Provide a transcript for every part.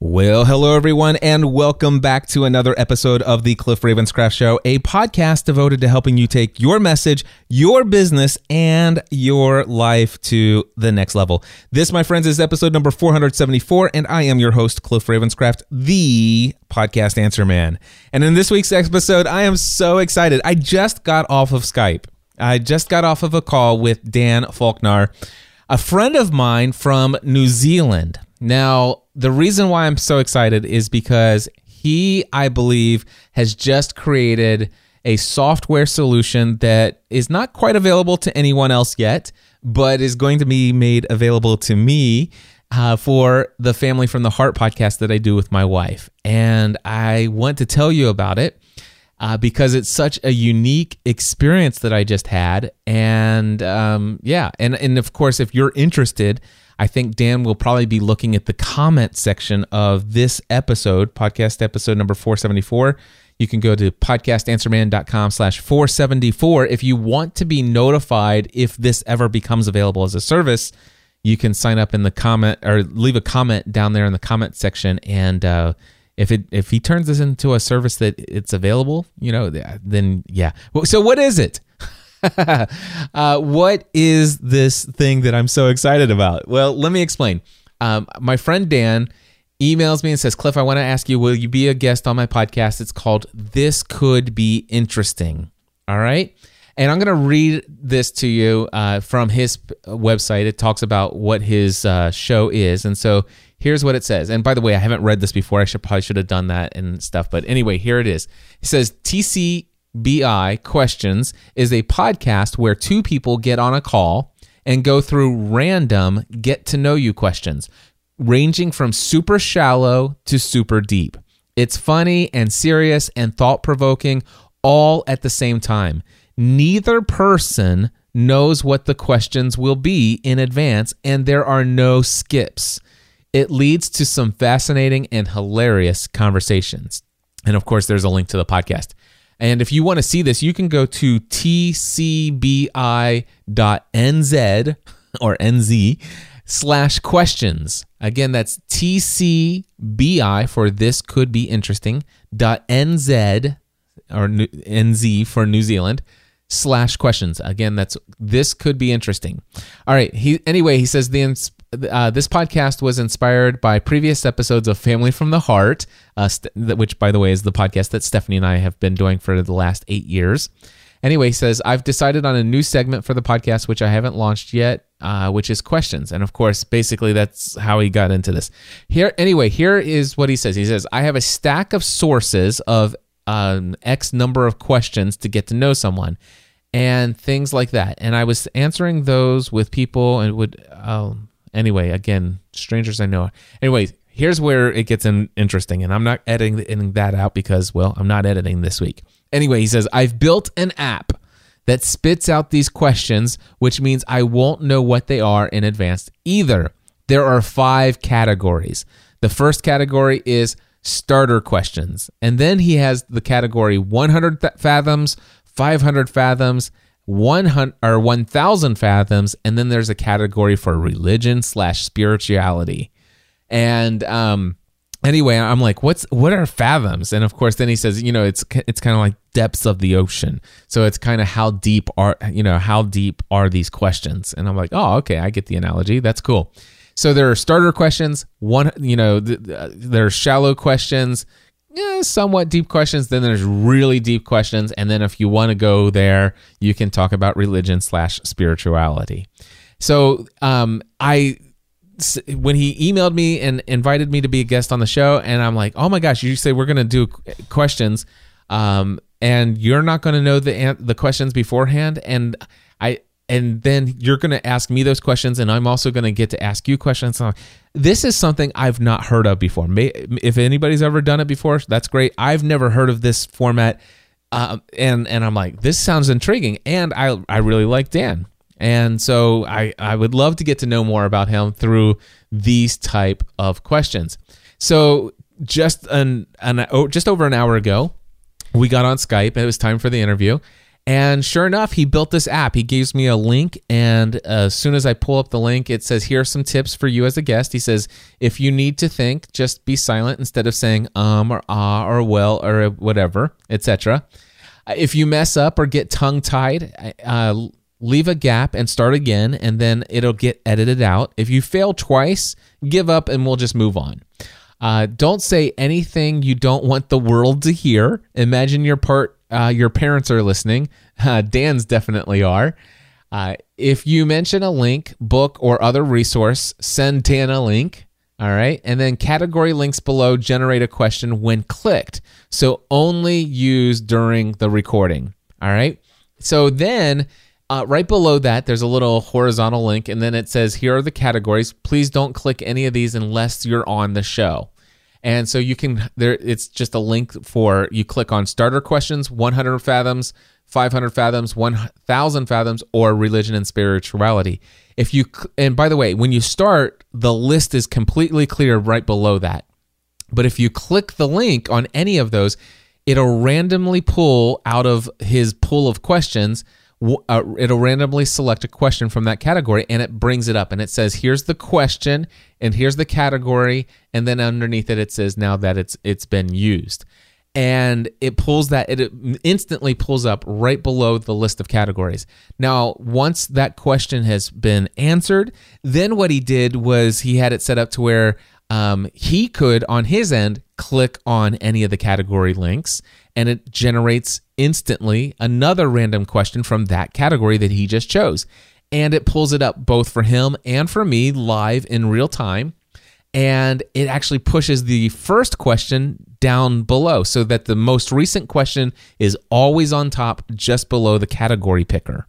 Well, hello everyone, and welcome back to another episode of the Cliff Ravenscraft Show, a podcast devoted to helping you take your message, your business, and your life to the next level. This, my friends, is episode number 474, and I am your host, Cliff Ravenscraft, the podcast answer man. And in this week's episode, I am so excited. I just got off of Skype. I just got off of a call with Dan Faulkner, a friend of mine from New Zealand. Now, the reason why I'm so excited is because he, I believe, has just created a software solution that is not quite available to anyone else yet, but is going to be made available to me uh, for the Family from the Heart podcast that I do with my wife. And I want to tell you about it. Uh, because it's such a unique experience that I just had, and um, yeah, and and of course, if you're interested, I think Dan will probably be looking at the comment section of this episode, podcast episode number 474. You can go to podcastanswerman.com slash 474. If you want to be notified if this ever becomes available as a service, you can sign up in the comment or leave a comment down there in the comment section. And uh, if it if he turns this into a service that it's available, you know, then yeah. So what is it? uh, what is this thing that I'm so excited about? Well, let me explain. Um, my friend Dan emails me and says, Cliff, I want to ask you, will you be a guest on my podcast? It's called This Could Be Interesting. All right. And I'm going to read this to you uh, from his website. It talks about what his uh, show is. And so here's what it says. And by the way, I haven't read this before. I should probably should have done that and stuff. But anyway, here it is. It says TC BI Questions is a podcast where two people get on a call and go through random get to know you questions, ranging from super shallow to super deep. It's funny and serious and thought provoking all at the same time. Neither person knows what the questions will be in advance, and there are no skips. It leads to some fascinating and hilarious conversations. And of course, there's a link to the podcast. And if you want to see this, you can go to tcbi.nz or nz slash questions. Again, that's tcbi for this could be interesting dot nz or nz for New Zealand slash questions. Again, that's this could be interesting. All right. He anyway, he says the uh, this podcast was inspired by previous episodes of Family from the Heart, uh, st- which, by the way, is the podcast that Stephanie and I have been doing for the last eight years. Anyway, says, I've decided on a new segment for the podcast, which I haven't launched yet, uh, which is questions. And of course, basically, that's how he got into this. Here, anyway, here is what he says. He says, I have a stack of sources of um, X number of questions to get to know someone and things like that. And I was answering those with people and would, um, Anyway, again, strangers I know. Anyway, here's where it gets in, interesting, and I'm not editing that out because, well, I'm not editing this week. Anyway, he says, I've built an app that spits out these questions, which means I won't know what they are in advance either. There are five categories. The first category is starter questions. And then he has the category 100 fathoms, 500 fathoms, 100 or 1000 fathoms and then there's a category for religion slash spirituality. And um anyway i'm like what's what are fathoms? And of course then he says you know it's it's kind of like depths of the ocean. So it's kind of how deep are you know how deep are these questions? And i'm like oh okay i get the analogy. That's cool. So there are starter questions one you know th- th- there are shallow questions yeah, somewhat deep questions. Then there's really deep questions, and then if you want to go there, you can talk about religion slash spirituality. So um, I when he emailed me and invited me to be a guest on the show, and I'm like, oh my gosh, you say we're gonna do questions, um, and you're not gonna know the the questions beforehand, and and then you're going to ask me those questions and i'm also going to get to ask you questions. This is something i've not heard of before. If anybody's ever done it before that's great. I've never heard of this format uh, and and i'm like this sounds intriguing and i i really like dan. And so i i would love to get to know more about him through these type of questions. So just an, an just over an hour ago we got on skype it was time for the interview And sure enough, he built this app. He gives me a link, and as soon as I pull up the link, it says, Here are some tips for you as a guest. He says, If you need to think, just be silent instead of saying um or ah or well or whatever, etc. If you mess up or get tongue tied, uh, leave a gap and start again, and then it'll get edited out. If you fail twice, give up and we'll just move on. Uh, don't say anything you don't want the world to hear. Imagine your part, uh, your parents are listening. Uh, Dan's definitely are. Uh, if you mention a link, book, or other resource, send Dan a link. All right. And then category links below generate a question when clicked. So only use during the recording. All right. So then uh, right below that, there's a little horizontal link, and then it says, Here are the categories. Please don't click any of these unless you're on the show. And so you can, there, it's just a link for you click on starter questions, 100 fathoms, 500 fathoms, 1000 fathoms, or religion and spirituality. If you, and by the way, when you start, the list is completely clear right below that. But if you click the link on any of those, it'll randomly pull out of his pool of questions uh, it'll randomly select a question from that category and it brings it up and it says here's the question and here's the category and then underneath it it says now that it's it's been used. And it pulls that it instantly pulls up right below the list of categories. Now once that question has been answered then what he did was he had it set up to where um, he could on his end click on any of the category links and it generates instantly another random question from that category that he just chose. And it pulls it up both for him and for me live in real time. And it actually pushes the first question down below so that the most recent question is always on top just below the category picker.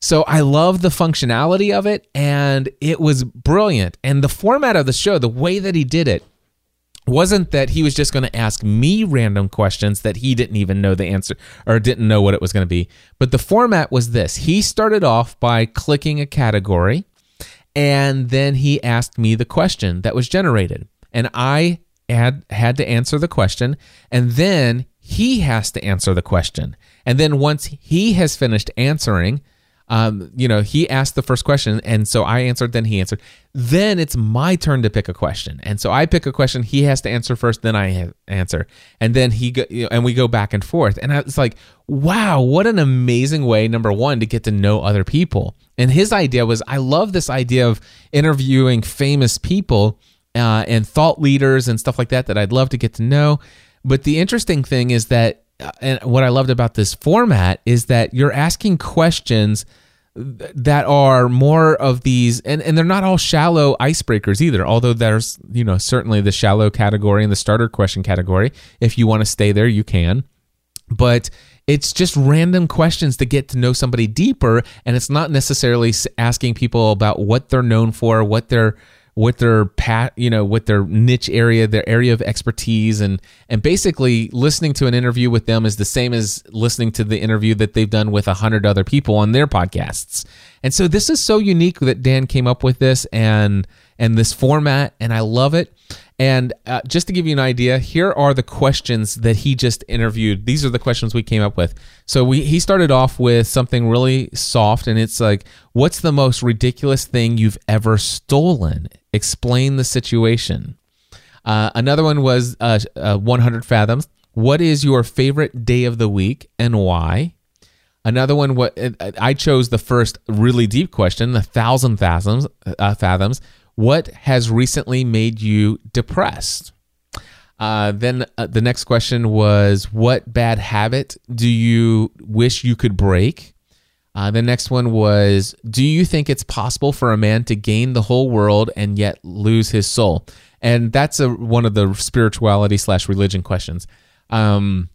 So I love the functionality of it and it was brilliant. And the format of the show, the way that he did it, wasn't that he was just going to ask me random questions that he didn't even know the answer or didn't know what it was going to be. But the format was this he started off by clicking a category and then he asked me the question that was generated. And I had, had to answer the question and then he has to answer the question. And then once he has finished answering, um, you know, he asked the first question, and so I answered, then he answered. Then it's my turn to pick a question, and so I pick a question. He has to answer first, then I answer, and then he go, you know, and we go back and forth. And it's like, wow, what an amazing way, number one, to get to know other people. And his idea was, I love this idea of interviewing famous people uh, and thought leaders and stuff like that that I'd love to get to know. But the interesting thing is that and what I loved about this format is that you're asking questions that are more of these and, and they're not all shallow icebreakers either although there's you know certainly the shallow category and the starter question category. If you want to stay there you can. But it's just random questions to get to know somebody deeper and it's not necessarily asking people about what they're known for what they're what their pat you know with their niche area their area of expertise and and basically listening to an interview with them is the same as listening to the interview that they've done with a hundred other people on their podcasts. And so this is so unique that dan came up with this and and this format and i love it and uh, just to give you an idea, here are the questions that he just interviewed. These are the questions we came up with. So we he started off with something really soft, and it's like, "What's the most ridiculous thing you've ever stolen? Explain the situation." Uh, another one was uh, uh 100 fathoms. What is your favorite day of the week and why? Another one, what I chose the first really deep question, the thousand fathoms. Uh, fathoms what has recently made you depressed? Uh, then uh, the next question was, What bad habit do you wish you could break? Uh, the next one was, Do you think it's possible for a man to gain the whole world and yet lose his soul? And that's a, one of the spirituality slash religion questions. Um,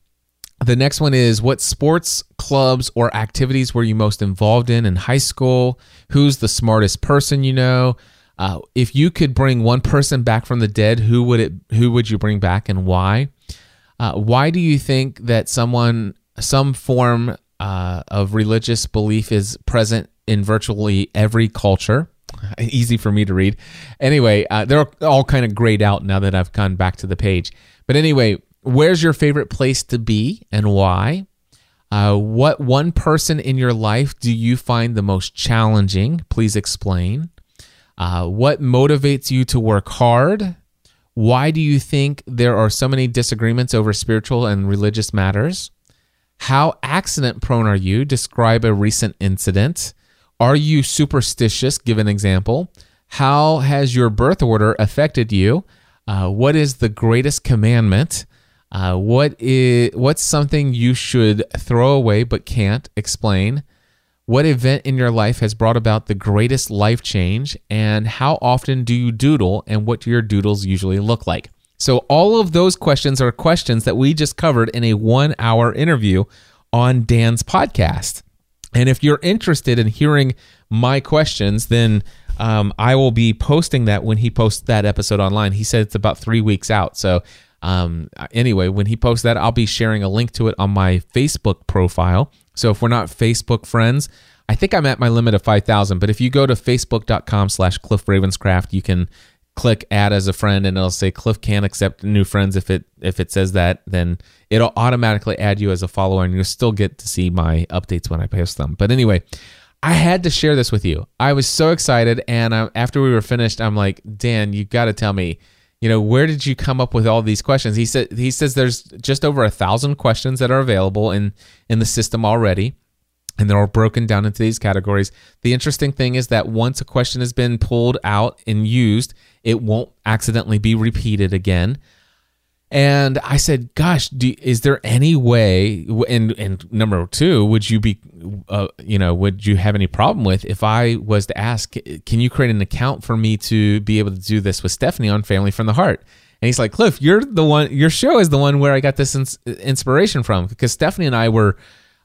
the next one is what sports, clubs, or activities were you most involved in in high school? Who's the smartest person you know? Uh, if you could bring one person back from the dead, who would it? Who would you bring back, and why? Uh, why do you think that someone, some form uh, of religious belief, is present in virtually every culture? Easy for me to read. Anyway, uh, they're all kind of grayed out now that I've gone back to the page. But anyway, where's your favorite place to be and why? Uh, what one person in your life do you find the most challenging? Please explain. Uh, what motivates you to work hard? Why do you think there are so many disagreements over spiritual and religious matters? How accident prone are you? Describe a recent incident. Are you superstitious? Give an example. How has your birth order affected you? Uh, what is the greatest commandment? Uh, what is what's something you should throw away but can't explain? What event in your life has brought about the greatest life change? And how often do you doodle and what do your doodles usually look like? So, all of those questions are questions that we just covered in a one hour interview on Dan's podcast. And if you're interested in hearing my questions, then um, I will be posting that when he posts that episode online. He said it's about three weeks out. So, um, anyway, when he posts that, I'll be sharing a link to it on my Facebook profile. So if we're not Facebook friends, I think I'm at my limit of 5,000. But if you go to facebook.com slash Cliff Ravenscraft, you can click add as a friend and it'll say Cliff can't accept new friends. If it if it says that, then it'll automatically add you as a follower and you'll still get to see my updates when I post them. But anyway, I had to share this with you. I was so excited. And uh, after we were finished, I'm like, Dan, you got to tell me you know where did you come up with all these questions? He said he says there's just over a thousand questions that are available in in the system already and they're all broken down into these categories. The interesting thing is that once a question has been pulled out and used it won't accidentally be repeated again and I said, "Gosh, do, is there any way?" And and number two, would you be, uh, you know, would you have any problem with if I was to ask, "Can you create an account for me to be able to do this with Stephanie on Family from the Heart?" And he's like, "Cliff, you're the one. Your show is the one where I got this ins- inspiration from because Stephanie and I were,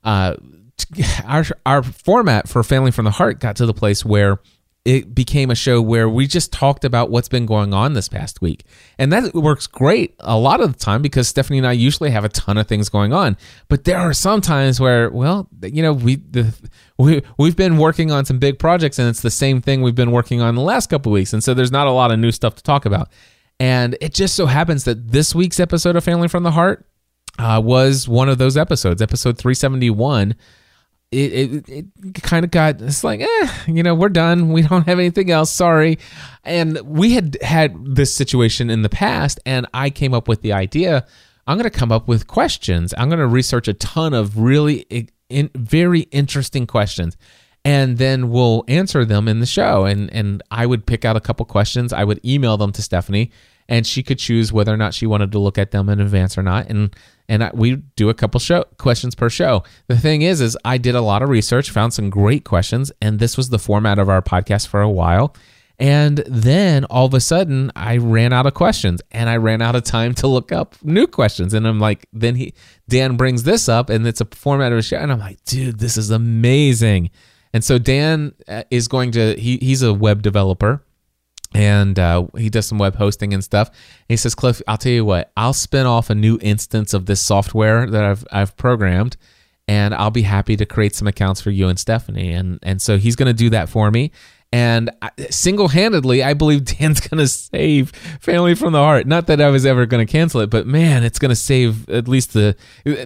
uh, our our format for Family from the Heart got to the place where." It became a show where we just talked about what's been going on this past week. And that works great a lot of the time because Stephanie and I usually have a ton of things going on. But there are some times where, well, you know, we the, we we've been working on some big projects and it's the same thing we've been working on the last couple weeks. And so there's not a lot of new stuff to talk about. And it just so happens that this week's episode of Family from the Heart uh, was one of those episodes, episode 371 it, it, it kind of got it's like eh you know we're done. We don't have anything else. Sorry. And we had had this situation in the past and i came up with the idea i'm going to come up with questions. I'm going to research a ton of really in, very interesting questions and then we'll answer them in the show. And and i would pick out a couple questions. I would email them to stephanie and she could choose whether or not she wanted to look at them in advance or not and and we do a couple show questions per show. The thing is, is I did a lot of research, found some great questions, and this was the format of our podcast for a while. And then all of a sudden, I ran out of questions, and I ran out of time to look up new questions. And I'm like, then he Dan brings this up, and it's a format of a show, and I'm like, dude, this is amazing. And so Dan uh, is going to he he's a web developer and uh, he does some web hosting and stuff. And he says, Cliff, I'll tell you what, I'll spin off a new instance of this software that I've I've programmed, and I'll be happy to create some accounts for you and Stephanie. And and so he's going to do that for me. And single handedly, I believe Dan's going to save Family from the Heart. Not that I was ever going to cancel it, but man, it's going to save at least the.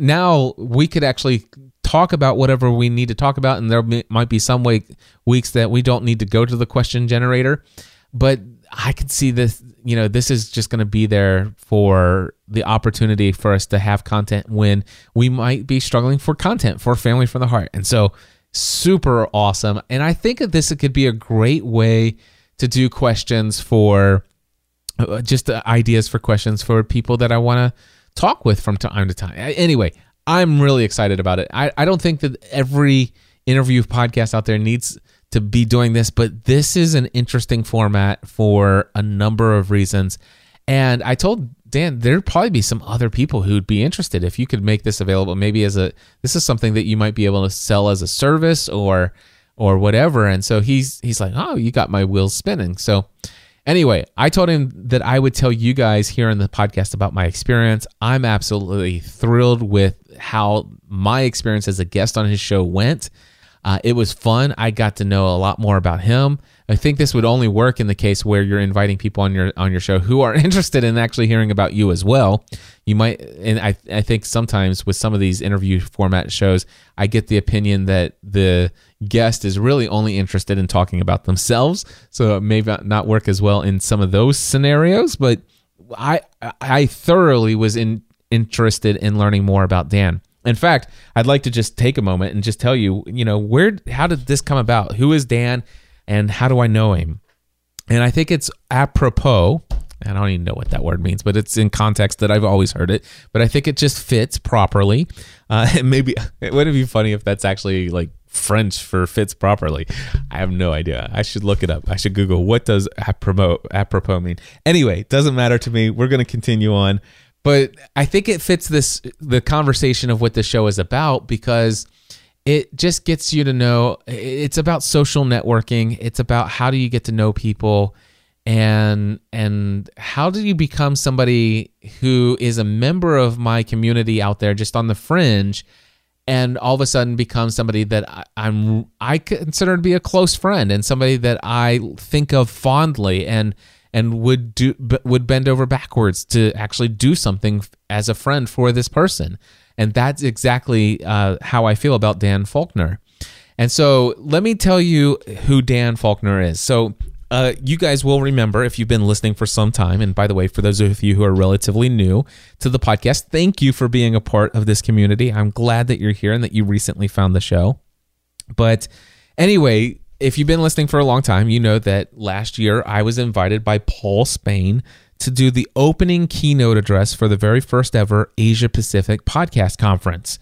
Now we could actually talk about whatever we need to talk about, and there might be some way, weeks that we don't need to go to the question generator but I could see this, you know, this is just going to be there for the opportunity for us to have content when we might be struggling for content for Family from the Heart. And so, super awesome. And I think that this could be a great way to do questions for uh, just ideas for questions for people that I want to talk with from time to time. Anyway, I'm really excited about it. I, I don't think that every interview podcast out there needs to be doing this, but this is an interesting format for a number of reasons. And I told Dan there'd probably be some other people who'd be interested if you could make this available. Maybe as a this is something that you might be able to sell as a service or or whatever. And so he's he's like, oh, you got my wheels spinning. So anyway, I told him that I would tell you guys here in the podcast about my experience. I'm absolutely thrilled with how my experience as a guest on his show went. Uh, it was fun. I got to know a lot more about him. I think this would only work in the case where you're inviting people on your on your show who are interested in actually hearing about you as well. You might, and I I think sometimes with some of these interview format shows, I get the opinion that the guest is really only interested in talking about themselves, so it may not work as well in some of those scenarios. But I I thoroughly was in, interested in learning more about Dan. In fact, I'd like to just take a moment and just tell you, you know, where how did this come about? Who is Dan? and how do I know him? And I think it's apropos. I don't even know what that word means, but it's in context that I've always heard it. But I think it just fits properly. Uh, maybe it would be funny if that's actually like French for fits properly. I have no idea. I should look it up. I should Google what does apropos apropos mean. Anyway, doesn't matter to me. We're going to continue on, but I think it fits this the conversation of what the show is about because it just gets you to know it's about social networking. It's about how do you get to know people and and how do you become somebody who is a member of my community out there just on the fringe and all of a sudden become somebody that I, I'm I consider to be a close friend and somebody that I think of fondly. And and would do would bend over backwards to actually do something as a friend for this person and that's exactly uh, how I feel about Dan Faulkner. And so let me tell you who Dan Faulkner is. So uh, you guys will remember if you've been listening for some time. And by the way, for those of you who are relatively new to the podcast, thank you for being a part of this community. I'm glad that you're here and that you recently found the show. But anyway, if you've been listening for a long time, you know that last year I was invited by Paul Spain to do the opening keynote address for the very first ever Asia Pacific podcast conference.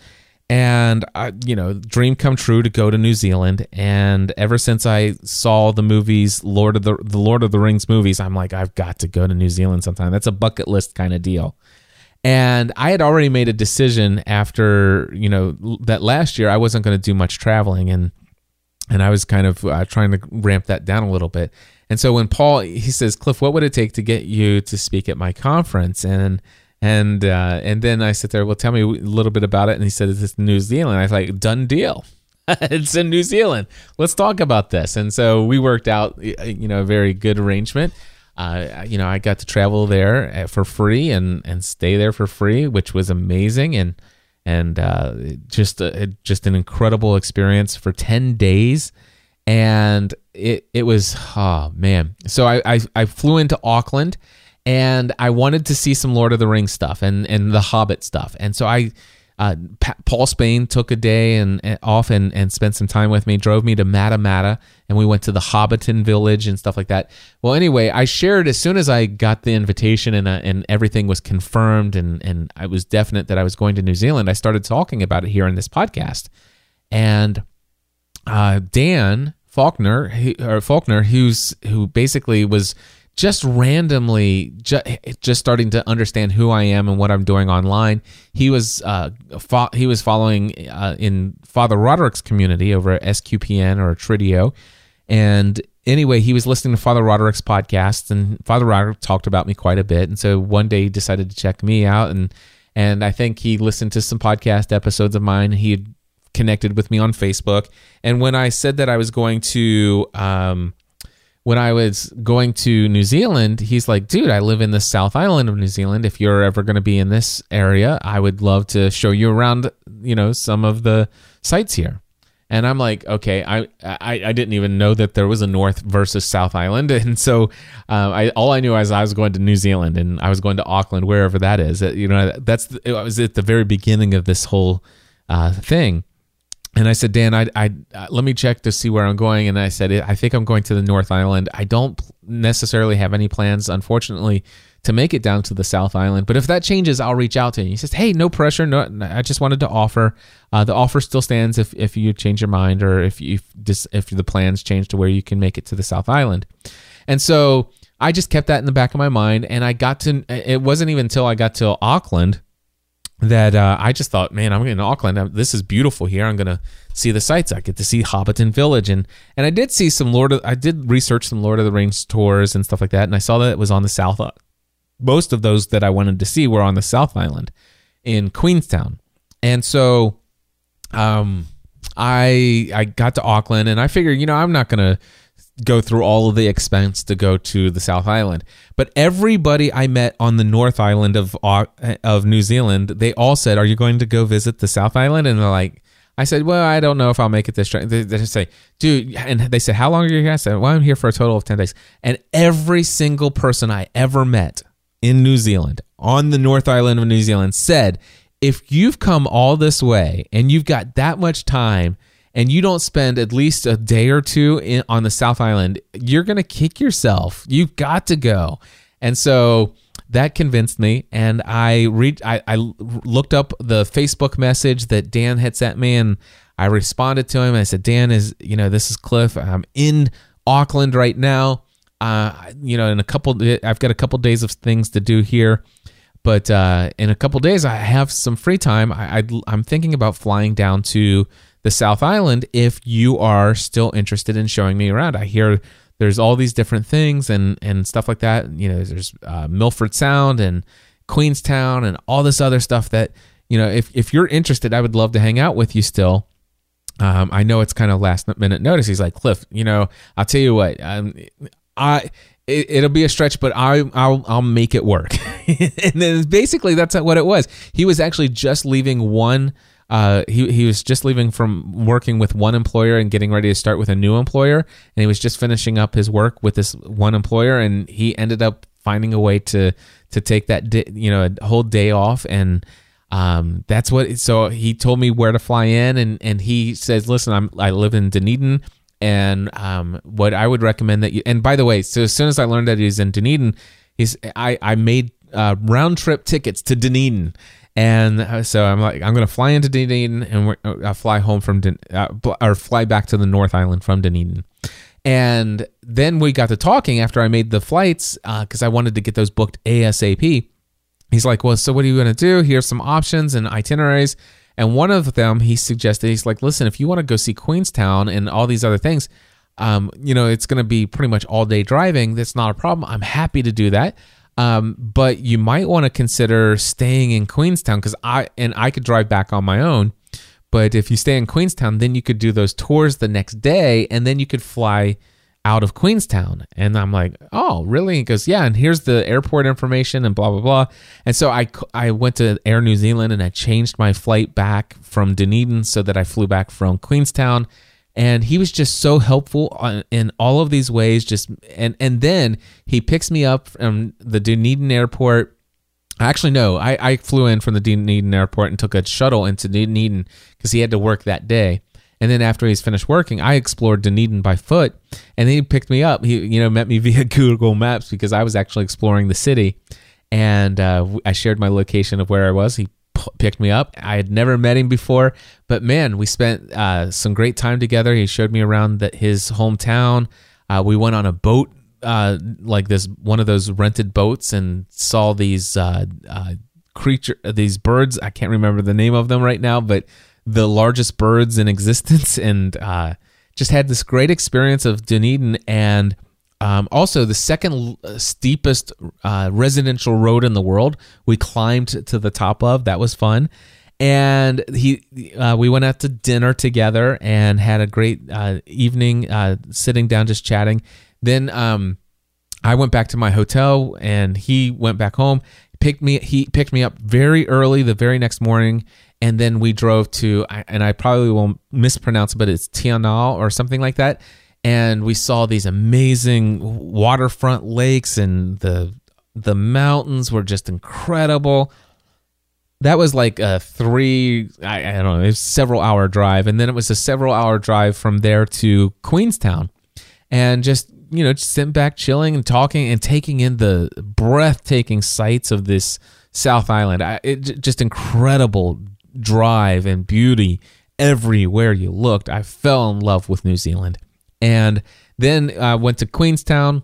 And, uh, you know, dream come true to go to New Zealand. And ever since I saw the movies, Lord of the, the Lord of the Rings movies, I'm like, I've got to go to New Zealand sometime. That's a bucket list kind of deal. And I had already made a decision after, you know, that last year I wasn't going to do much traveling. And and I was kind of uh, trying to ramp that down a little bit. And so when Paul he says, Cliff, what would it take to get you to speak at my conference? And and uh, and then I sit there, well, tell me a little bit about it. And he said, it's New Zealand. I was like, done deal. it's in New Zealand. Let's talk about this. And so we worked out, you know, a very good arrangement. Uh, you know, I got to travel there uh, for free and and stay there for free, which was amazing. And and uh, just a, just an incredible experience for ten days and it it was oh man. So I I, I flew into Auckland and I wanted to see some Lord of the Rings stuff and and the Hobbit stuff, and so I. Uh, Paul Spain took a day and, and, off and, and spent some time with me, drove me to Matamata, and we went to the Hobbiton village and stuff like that. Well, anyway, I shared as soon as I got the invitation and, uh, and everything was confirmed and, and I was definite that I was going to New Zealand, I started talking about it here in this podcast. And uh, Dan Faulkner, or Faulkner, who's who basically was just randomly just, just starting to understand who I am and what I'm doing online. He was uh, fo- he was following uh, in Father Roderick's community over at SQPN or Trideo, and anyway, he was listening to Father Roderick's podcast, and Father Roderick talked about me quite a bit. And so one day he decided to check me out, and and I think he listened to some podcast episodes of mine. He had connected with me on Facebook. And when I said that I was going to, um, when I was going to New Zealand, he's like, dude, I live in the South Island of New Zealand. If you're ever going to be in this area, I would love to show you around, you know, some of the sites here. And I'm like, okay, I, I, I didn't even know that there was a North versus South Island, and so uh, I all I knew was I was going to New Zealand and I was going to Auckland, wherever that is. You know, that's it was at the very beginning of this whole uh, thing, and I said, Dan, I, I uh, let me check to see where I'm going. And I said, I think I'm going to the North Island. I don't necessarily have any plans, unfortunately, to make it down to the South Island. But if that changes, I'll reach out to you. He says, Hey, no pressure. No, I just wanted to offer. Uh, the offer still stands if, if you change your mind or if you if, if the plans change to where you can make it to the South Island. And so I just kept that in the back of my mind. And I got to. It wasn't even until I got to Auckland that uh, I just thought, man, I'm in Auckland. This is beautiful here. I'm gonna see the sights. I get to see Hobbiton Village, and and I did see some Lord. Of, I did research some Lord of the Rings tours and stuff like that, and I saw that it was on the south. Uh, most of those that I wanted to see were on the South Island in Queenstown, and so, um, I I got to Auckland and I figured, you know, I'm not gonna go through all of the expense to go to the South Island. But everybody I met on the North Island of of New Zealand, they all said, "Are you going to go visit the South Island?" And they're like, I said, "Well, I don't know if I'll make it this trip." They, they just say, "Dude," and they said, "How long are you here?" I said, "Well, I'm here for a total of ten days." And every single person I ever met in New Zealand on the North Island of New Zealand said, "If you've come all this way and you've got that much time." And you don't spend at least a day or two in, on the South Island, you're going to kick yourself. You've got to go. And so that convinced me. And I read, I, I looked up the Facebook message that Dan had sent me and I responded to him. I said, Dan is, you know, this is Cliff. I'm in Auckland right now. Uh, you know, in a couple, I've got a couple days of things to do here. But uh, in a couple days, I have some free time. I, I'm thinking about flying down to the South Island if you are still interested in showing me around. I hear there's all these different things and and stuff like that. You know, there's uh, Milford Sound and Queenstown and all this other stuff that you know. If if you're interested, I would love to hang out with you still. Um, I know it's kind of last minute notice. He's like Cliff. You know, I'll tell you what. Um, I it, will be a stretch, but I I'll I'll make it work. and then basically that's what it was. He was actually just leaving one uh, he he was just leaving from working with one employer and getting ready to start with a new employer, and he was just finishing up his work with this one employer, and he ended up finding a way to to take that day, you know a whole day off and. Um, that's what. So he told me where to fly in, and and he says, "Listen, I'm I live in Dunedin, and um, what I would recommend that you. And by the way, so as soon as I learned that he's in Dunedin, he's I I made uh, round trip tickets to Dunedin, and uh, so I'm like, I'm going to fly into Dunedin and uh, fly home from, Dun- uh, or fly back to the North Island from Dunedin. And then we got to talking after I made the flights because uh, I wanted to get those booked ASAP. He's like, Well, so what are you going to do? Here's some options and itineraries. And one of them he suggested, he's like, Listen, if you want to go see Queenstown and all these other things, um, you know, it's going to be pretty much all day driving. That's not a problem. I'm happy to do that. Um, but you might want to consider staying in Queenstown because I and I could drive back on my own. But if you stay in Queenstown, then you could do those tours the next day, and then you could fly out of Queenstown. And I'm like, oh, really? He goes, yeah. And here's the airport information and blah blah blah. And so I I went to Air New Zealand and I changed my flight back from Dunedin so that I flew back from Queenstown and he was just so helpful in all of these ways just and and then he picks me up from the Dunedin airport. Actually no I, I flew in from the Dunedin airport and took a shuttle into Dunedin because he had to work that day. And then after he's finished working I explored Dunedin by foot. And he picked me up. He you know met me via Google Maps because I was actually exploring the city. And uh, I shared my location of where I was. He picked me up. I had never met him before, but man, we spent uh, some great time together. He showed me around the, his hometown. Uh, we went on a boat, uh, like this one of those rented boats, and saw these uh, uh, creature, these birds. I can't remember the name of them right now, but the largest birds in existence, and uh, just had this great experience of Dunedin and um, also, the second uh, steepest uh, residential road in the world, we climbed to the top of. That was fun. And he, uh, we went out to dinner together and had a great uh, evening, uh, sitting down just chatting. Then um, I went back to my hotel, and he went back home. Picked me. He picked me up very early the very next morning, and then we drove to. And I probably will mispronounce, it, but it's Te Anau or something like that and we saw these amazing waterfront lakes and the the mountains were just incredible. That was like a three I, I, don't know several hour drive and then it was a several hour drive from there to queenstown. And just you know just sitting back chilling and talking and taking in the breathtaking sights of this south island. I, it just incredible drive and beauty everywhere you looked. I fell in love with new zealand and then uh, went to Queenstown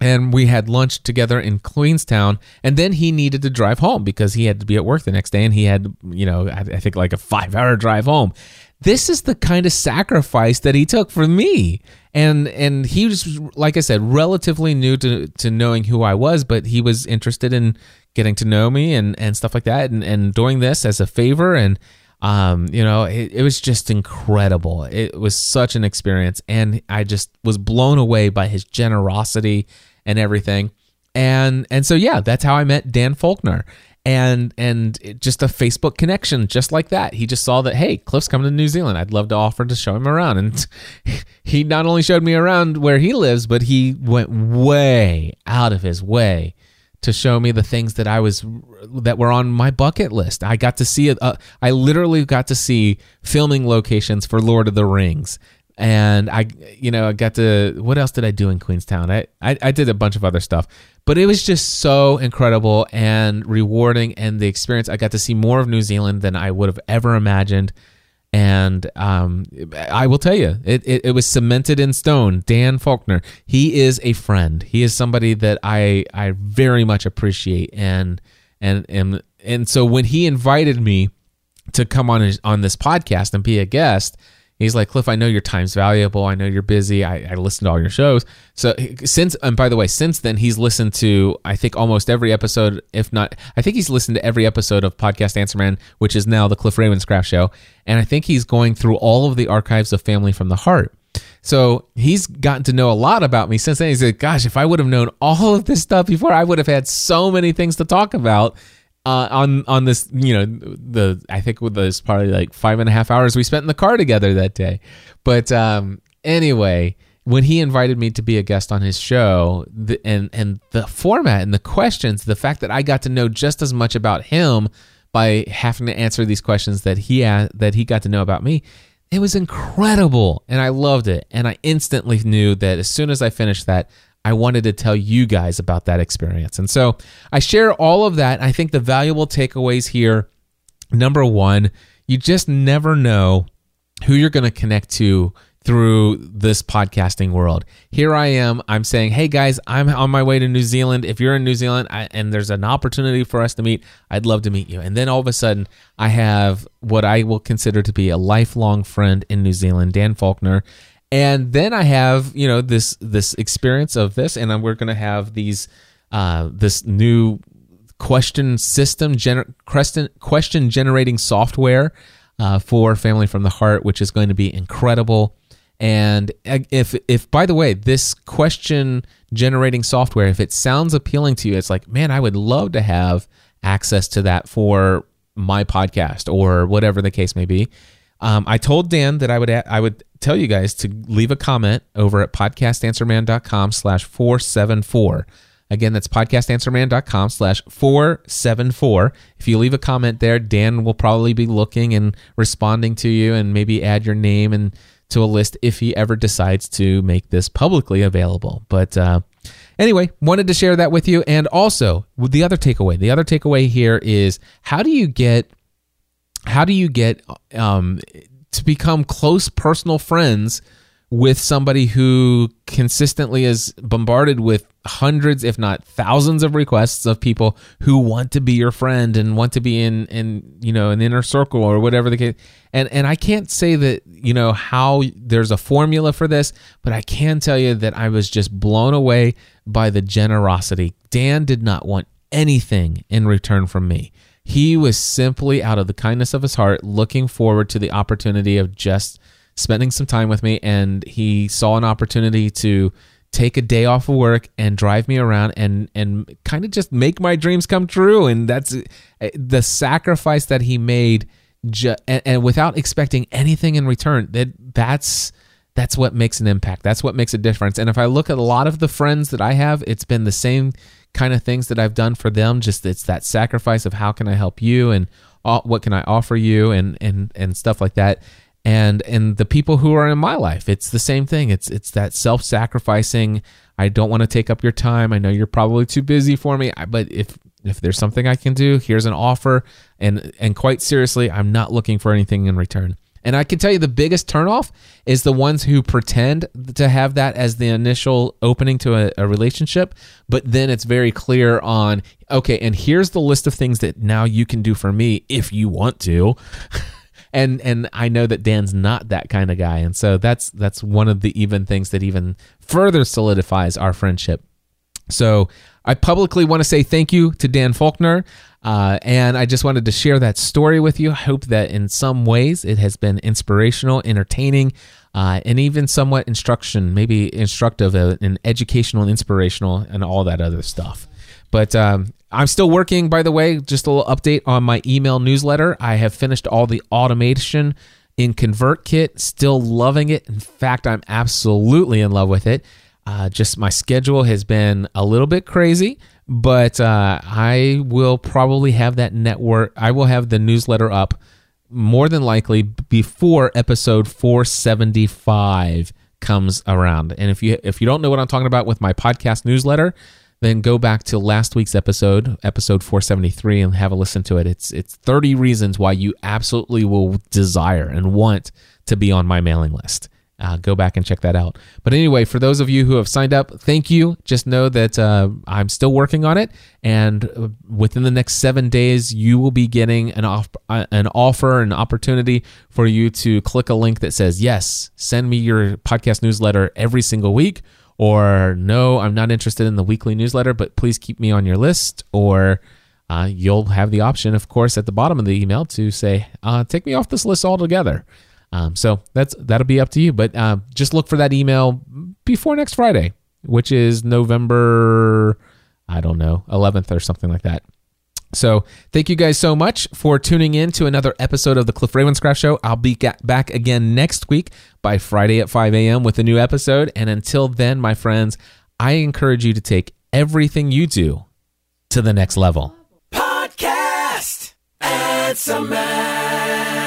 and we had lunch together in Queenstown. And then he needed to drive home because he had to be at work the next day and he had, you know, I think like a five hour drive home. This is the kind of sacrifice that he took for me. And and he was like I said, relatively new to, to knowing who I was, but he was interested in getting to know me and, and stuff like that and, and doing this as a favor and Um, you know, it, it was just incredible. It was such an experience, and I just was blown away by his generosity and everything. And and so yeah, that's how I met Dan Faulkner and and just a Facebook connection, just like that. He just saw that hey, Cliff's coming to New Zealand. I'd love to offer to show him around, and he not only showed me around where he lives, but he went way out of his way to show me the things that I was that were on my bucket list. I got to see it. Uh, I literally got to see filming locations for Lord of the Rings and I, you know, I got to. What else did I do in Queenstown? I, I, I did a bunch of other stuff, but it was just so incredible and rewarding, and the experience. I got to see more of New Zealand than I would have ever imagined, and um, I will tell you, it, it, it was cemented in stone. Dan Faulkner, he is a friend. He is somebody that I I very much appreciate, and and and and so when he invited me to come on his, on this podcast and be a guest He's like, Cliff, I know your time's valuable. I know you're busy. I, I listen to all your shows. So since, and by the way, since then, he's listened to, I think, almost every episode, if not, I think he's listened to every episode of Podcast Answer Man, which is now the Cliff Ravenscraft Show. And I think he's going through all of the archives of Family from the Heart. So he's gotten to know a lot about me since then. He said, gosh, if I would have known all of this stuff before, I would have had so many things to talk about uh, on on this, you know, the I think with this probably like five and a half hours we spent in the car together that day. But um, anyway, when he invited me to be a guest on his show, the, and and the format and the questions, the fact that I got to know just as much about him by having to answer these questions that he had, that he got to know about me, it was incredible, and I loved it. And I instantly knew that as soon as I finished that, I wanted to tell you guys about that experience. And so I share all of that. I think the valuable takeaways here number one, you just never know who you're going to connect to through this podcasting world. Here I am. I'm saying, hey guys, I'm on my way to New Zealand. If you're in New Zealand and there's an opportunity for us to meet, I'd love to meet you. And then all of a sudden, I have what I will consider to be a lifelong friend in New Zealand, Dan Faulkner and then I have you know this this experience of this, and we're going to have these uh, this new question system gener- question question generating software uh, for Family from the Heart, which is going to be incredible. And if if by the way, this question generating software, if it sounds appealing to you, it's like, man, I would love to have access to that for my podcast or whatever the case may be. Um, I told Dan that I would I would tell you guys to leave a comment over at podcastanswerman.com slash 474. Again, that's podcastanswerman.com slash 474. If you leave a comment there, Dan will probably be looking and responding to you and maybe add your name and to a list if he ever decides to make this publicly available. But uh, anyway, wanted to share that with you. And also, the other takeaway, the other takeaway here is how do you get how do you get um, to become close personal friends with somebody who consistently is bombarded with hundreds if not thousands of requests of people who want to be your friend and want to be in in you know an inner circle or whatever the case and and I can't say that you know how there's a formula for this but I can tell you that I was just blown away by the generosity. Dan did not want anything in return from me he was simply out of the kindness of his heart looking forward to the opportunity of just spending some time with me. And he saw an opportunity to take a day off of work and drive me around and and kind of just make my dreams come true and that's eh, the sacrifice that he made ju- and, and, without expecting anything in return that that's that's what makes an impact that's what makes a difference and if i look at a lot of the friends that i have it's been the same kind of things that I've done for them. Just it's that sacrifice of how can I help you and uh, what can I offer you and and and stuff like that. And and the people who are in my life, it's the same thing. It's it's that self-sacrificing. I don't want to take up your time. I know you're probably too busy for me, but if if there's something I can do, here's an offer. And and quite seriously, I'm not looking for anything in return. And I can tell you the biggest turnoff is the ones who pretend to have that as the initial opening to a, a, relationship, but then it's very clear on, okay, and here's the list of things that now you can do for me if you want to. and and I know that Dan's not that kind of guy. And so that's that's one of the even things that even further solidifies our friendship. So I publicly want to say thank you to Dan Faulkner. Uh, and I just wanted to share that story with you. I hope that in some ways it has been inspirational, entertaining, uh, and even somewhat instruction, maybe instructive uh, and educational and inspirational and all that other stuff. But um, I'm still working, by the way, just a little update on my email newsletter. I have finished all the automation in ConvertKit, still loving it. In fact, I'm absolutely in love with it. Uh, just my schedule has been a little bit crazy, but uh, I will probably have that network. I will have the newsletter up more than likely before episode 475 comes around. And if you if you don't know what I'm talking about with my podcast newsletter, then go back to last week's episode, episode 473 and have a listen to it. It's it's 30 reasons why you absolutely will desire and want to be on my mailing list uh, go back and check that out. But anyway, for those of you who have signed up, thank you. Just know that uh, I'm still working on it, and uh, within the next seven days, you will be getting an off uh, an offer, an opportunity for you to click a link that says yes, send me your podcast newsletter every single week, or no, I'm not interested in the weekly newsletter, but please keep me on your list, or uh, you'll have the option, of course, at the bottom of the email to say, take me off this list altogether. Um, so that's that'll be up to you. But uh, just look for that email before next Friday, which is November, I don't know, 11th or something like that. So thank you guys so much for tuning in to another episode of the Cliff Ravenscraft Show. I'll be back again next week by Friday at 5 a.m. with a new episode. And until then, my friends, I encourage you to take everything you do to the next level. Podcast. It's a man.